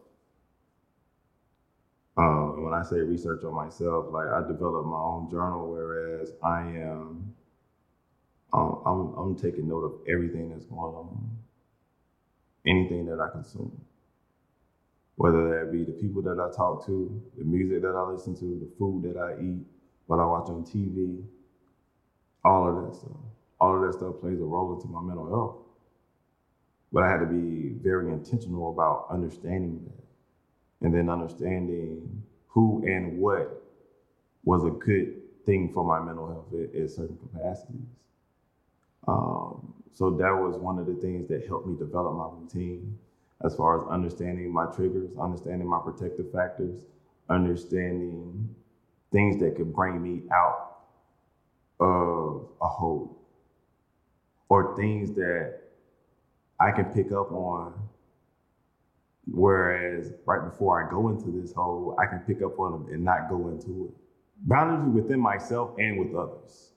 A: Um, when I say research on myself, like I developed my own journal, whereas I am, um, I'm, I'm taking note of everything that's going on, anything that I consume, whether that be the people that I talk to, the music that I listen to, the food that I eat, what I watch on TV, all of that stuff. All of that stuff plays a role into my mental health. But I had to be very intentional about understanding that and then understanding who and what was a good thing for my mental health at, at certain capacities. Um, so that was one of the things that helped me develop my routine as far as understanding my triggers, understanding my protective factors, understanding things that could bring me out of a hole or things that I can pick up on. Whereas right before I go into this hole, I can pick up on them and not go into it. Boundaries within myself and with others.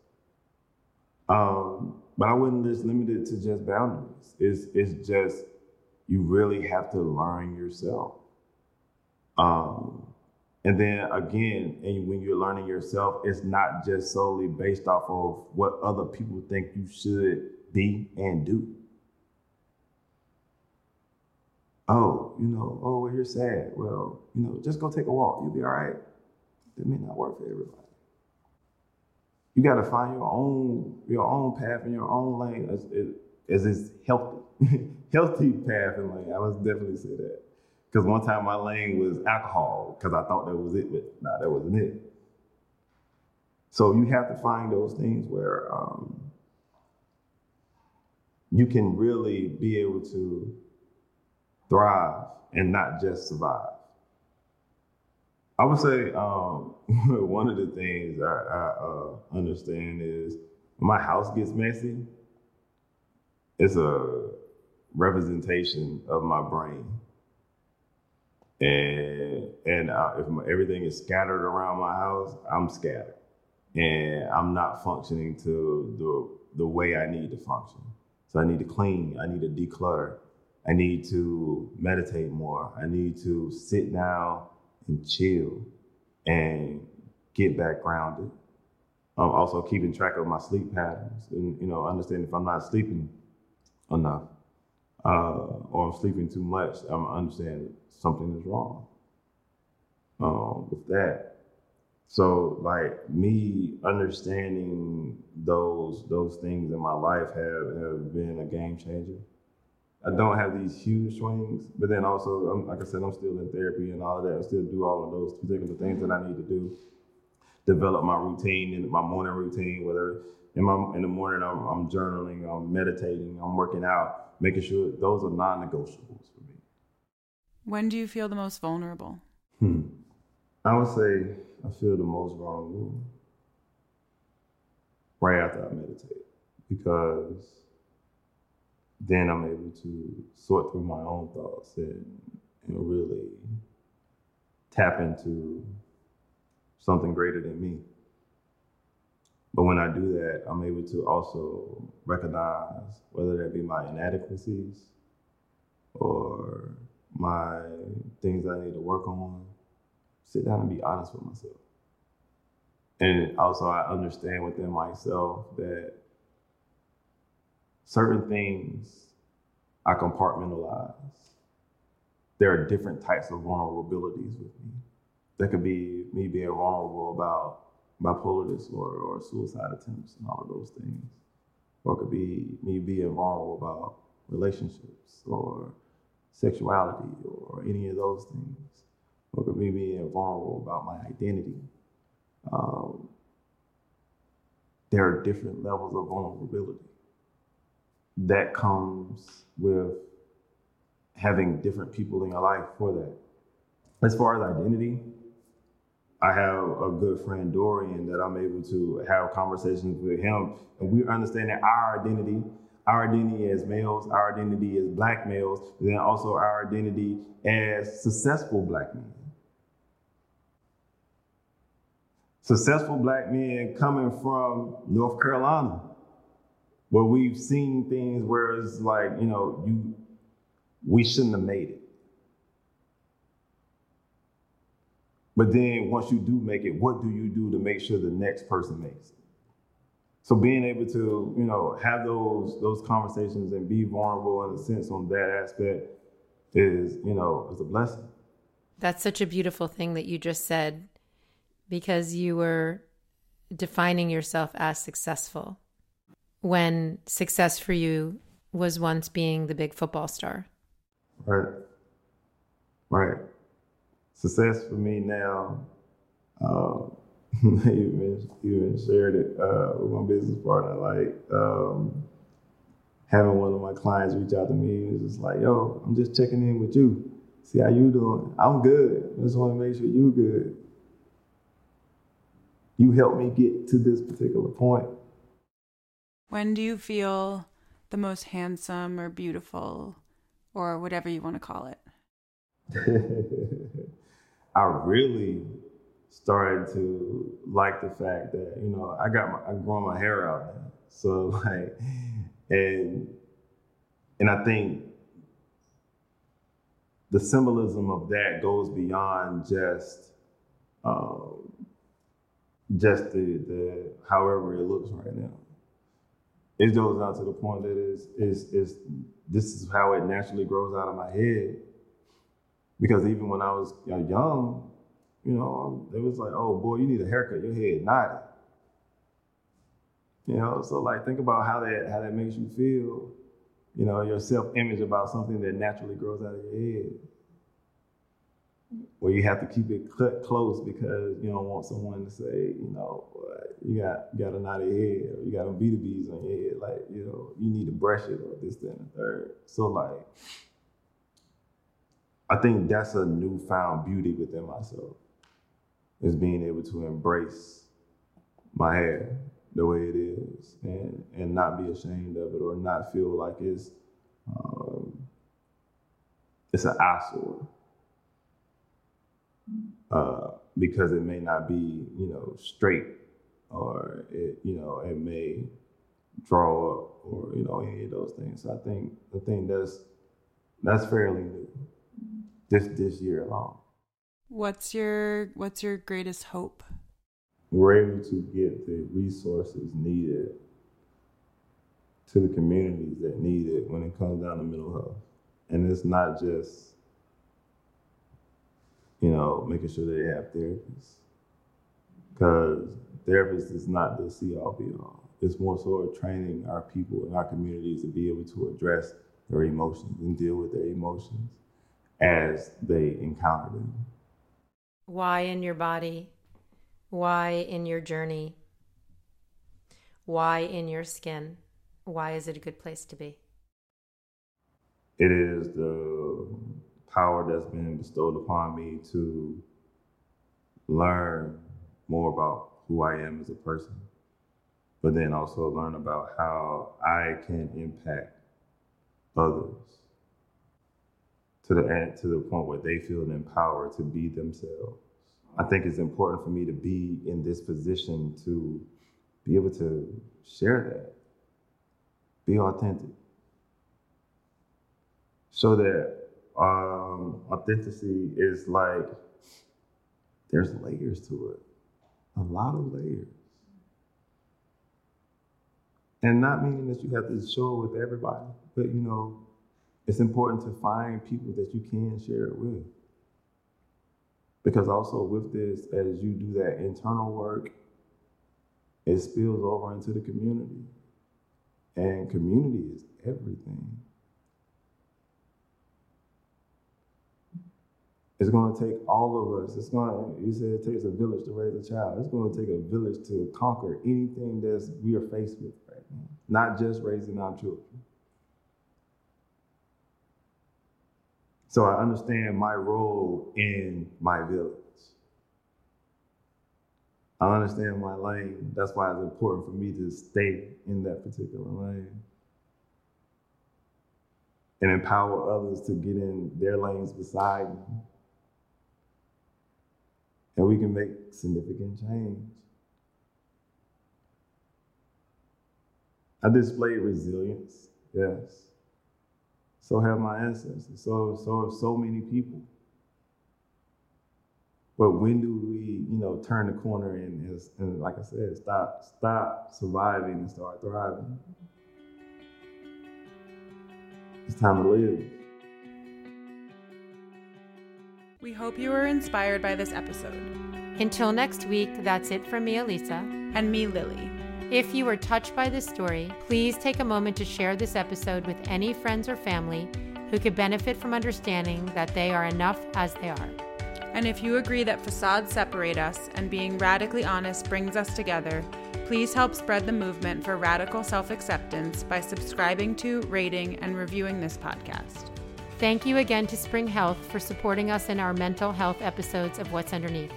A: Um, but I wouldn't just limit it to just boundaries. It's, it's just, you really have to learn yourself. Um, and then again, and when you're learning yourself, it's not just solely based off of what other people think you should be and do. Oh, you know, oh, well, you're sad. Well, you know, just go take a walk. You'll be all right. That may not work for everybody. You got to find your own your own path and your own lane as, as, as healthy, healthy path and lane. I must definitely say that. Because one time my lane was alcohol because I thought that was it, but nah, that wasn't it. So you have to find those things where um, you can really be able to thrive and not just survive. I would say um, one of the things I, I uh, understand is my house gets messy, it's a representation of my brain. And and uh, if my, everything is scattered around my house, I'm scattered, and I'm not functioning to the the way I need to function. So I need to clean. I need to declutter. I need to meditate more. I need to sit down and chill and get back grounded. I'm also keeping track of my sleep patterns and you know understand if I'm not sleeping enough uh, or I'm sleeping too much, I'm understanding something is wrong um, with that. So like me understanding those those things in my life have, have been a game changer. I don't have these huge swings, but then also, I'm, like I said, I'm still in therapy and all of that. I still do all of those particular things that I need to do. Develop my routine and my morning routine, whether in my in the morning I'm, I'm journaling, I'm meditating, I'm working out, making sure those are non-negotiables for me.
C: When do you feel the most vulnerable?
A: Hmm. I would say I feel the most vulnerable right after I meditate because then I'm able to sort through my own thoughts and, and really tap into something greater than me. But when I do that, I'm able to also recognize whether that be my inadequacies or my things I need to work on. Sit down and be honest with myself. And also, I understand within myself that certain things I compartmentalize. There are different types of vulnerabilities with me. That could be me being vulnerable about bipolar disorder or suicide attempts and all of those things. Or it could be me being vulnerable about relationships or sexuality or any of those things. Or it could be me being vulnerable about my identity. Um, there are different levels of vulnerability that comes with having different people in your life for that. As far as identity, I have a good friend Dorian that I'm able to have conversations with him, and we understand that our identity, our identity as males, our identity as black males, then also our identity as successful black men. Successful black men coming from North Carolina, where we've seen things where it's like, you know, you we shouldn't have made it. But then once you do make it, what do you do to make sure the next person makes it? So being able to, you know, have those those conversations and be vulnerable in a sense on that aspect is, you know, is a blessing.
B: That's such a beautiful thing that you just said because you were defining yourself as successful when success for you was once being the big football star.
A: Right. Right. Success for me now, uh, even, even shared it uh, with my business partner, like um, having one of my clients reach out to me was just like, yo, I'm just checking in with you. See how you doing? I'm good. I just want to make sure you good. You helped me get to this particular point.
C: When do you feel the most handsome or beautiful or whatever you want to call it?
A: I really started to like the fact that, you know, I got my, I grown my hair out. So like, and, and I think the symbolism of that goes beyond just, um, just the, the, however it looks right now it goes out to the point that is is is this is how it naturally grows out of my head. Because even when I was uh, young, you know, it was like, oh boy, you need a haircut. Your head knotted. You know, so like think about how that how that makes you feel. You know, your self image about something that naturally grows out of your head where you have to keep it cut close because you don't want someone to say, you know, you got you got a knotty head or you got a BTBs on your head, like you know, you need to brush it or this, that, and the third. So like, I think that's a newfound beauty within myself is being able to embrace my hair the way it is and, and not be ashamed of it or not feel like it's um, it's an eyesore uh, because it may not be you know straight or it you know it may draw up or you know any of those things. So I think I think that's that's fairly new this this year alone.
C: What's your what's your greatest hope?
A: We're able to get the resources needed to the communities that need it when it comes down to mental health. And it's not just, you know, making sure they have therapists. Because therapists is not the see all be all. It's more so training our people in our communities to be able to address their emotions and deal with their emotions as they encounter them.
B: Why in your body? Why in your journey? Why in your skin? Why is it a good place to be?
A: It is the power that's been bestowed upon me to learn more about who I am as a person, but then also learn about how I can impact others to the to the point where they feel empowered to be themselves. I think it's important for me to be in this position to be able to share that, be authentic, so that um, authenticity is like there's layers to it a lot of layers. And not meaning that you have to show it with everybody, but you know, it's important to find people that you can share it with. Because also with this, as you do that internal work, it spills over into the community. And community is everything. It's going to take all of us. It's going to, you said it takes a village to raise a child. It's going to take a village to conquer anything that we are faced with right now, not just raising our children. So I understand my role in my village. I understand my lane. That's why it's important for me to stay in that particular lane and empower others to get in their lanes beside me and we can make significant change. I displayed resilience, yes. So have my ancestors. So so so many people. But when do we, you know, turn the corner and, and like I said, stop stop surviving and start thriving? It's time to live.
C: We hope you were inspired by this episode.
B: Until next week, that's it from me, Elisa.
C: And me, Lily.
B: If you were touched by this story, please take a moment to share this episode with any friends or family who could benefit from understanding that they are enough as they are.
C: And if you agree that facades separate us and being radically honest brings us together, please help spread the movement for radical self acceptance by subscribing to, rating, and reviewing this podcast.
B: Thank you again to Spring Health for supporting us in our mental health episodes of What's Underneath.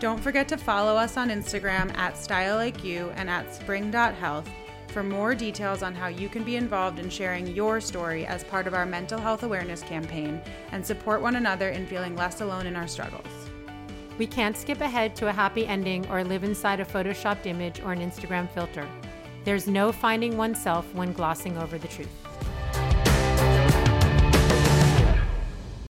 C: Don't forget to follow us on Instagram at StyleLikeYou and at spring.health for more details on how you can be involved in sharing your story as part of our mental health awareness campaign and support one another in feeling less alone in our struggles.
B: We can't skip ahead to a happy ending or live inside a photoshopped image or an Instagram filter. There's no finding oneself when glossing over the truth.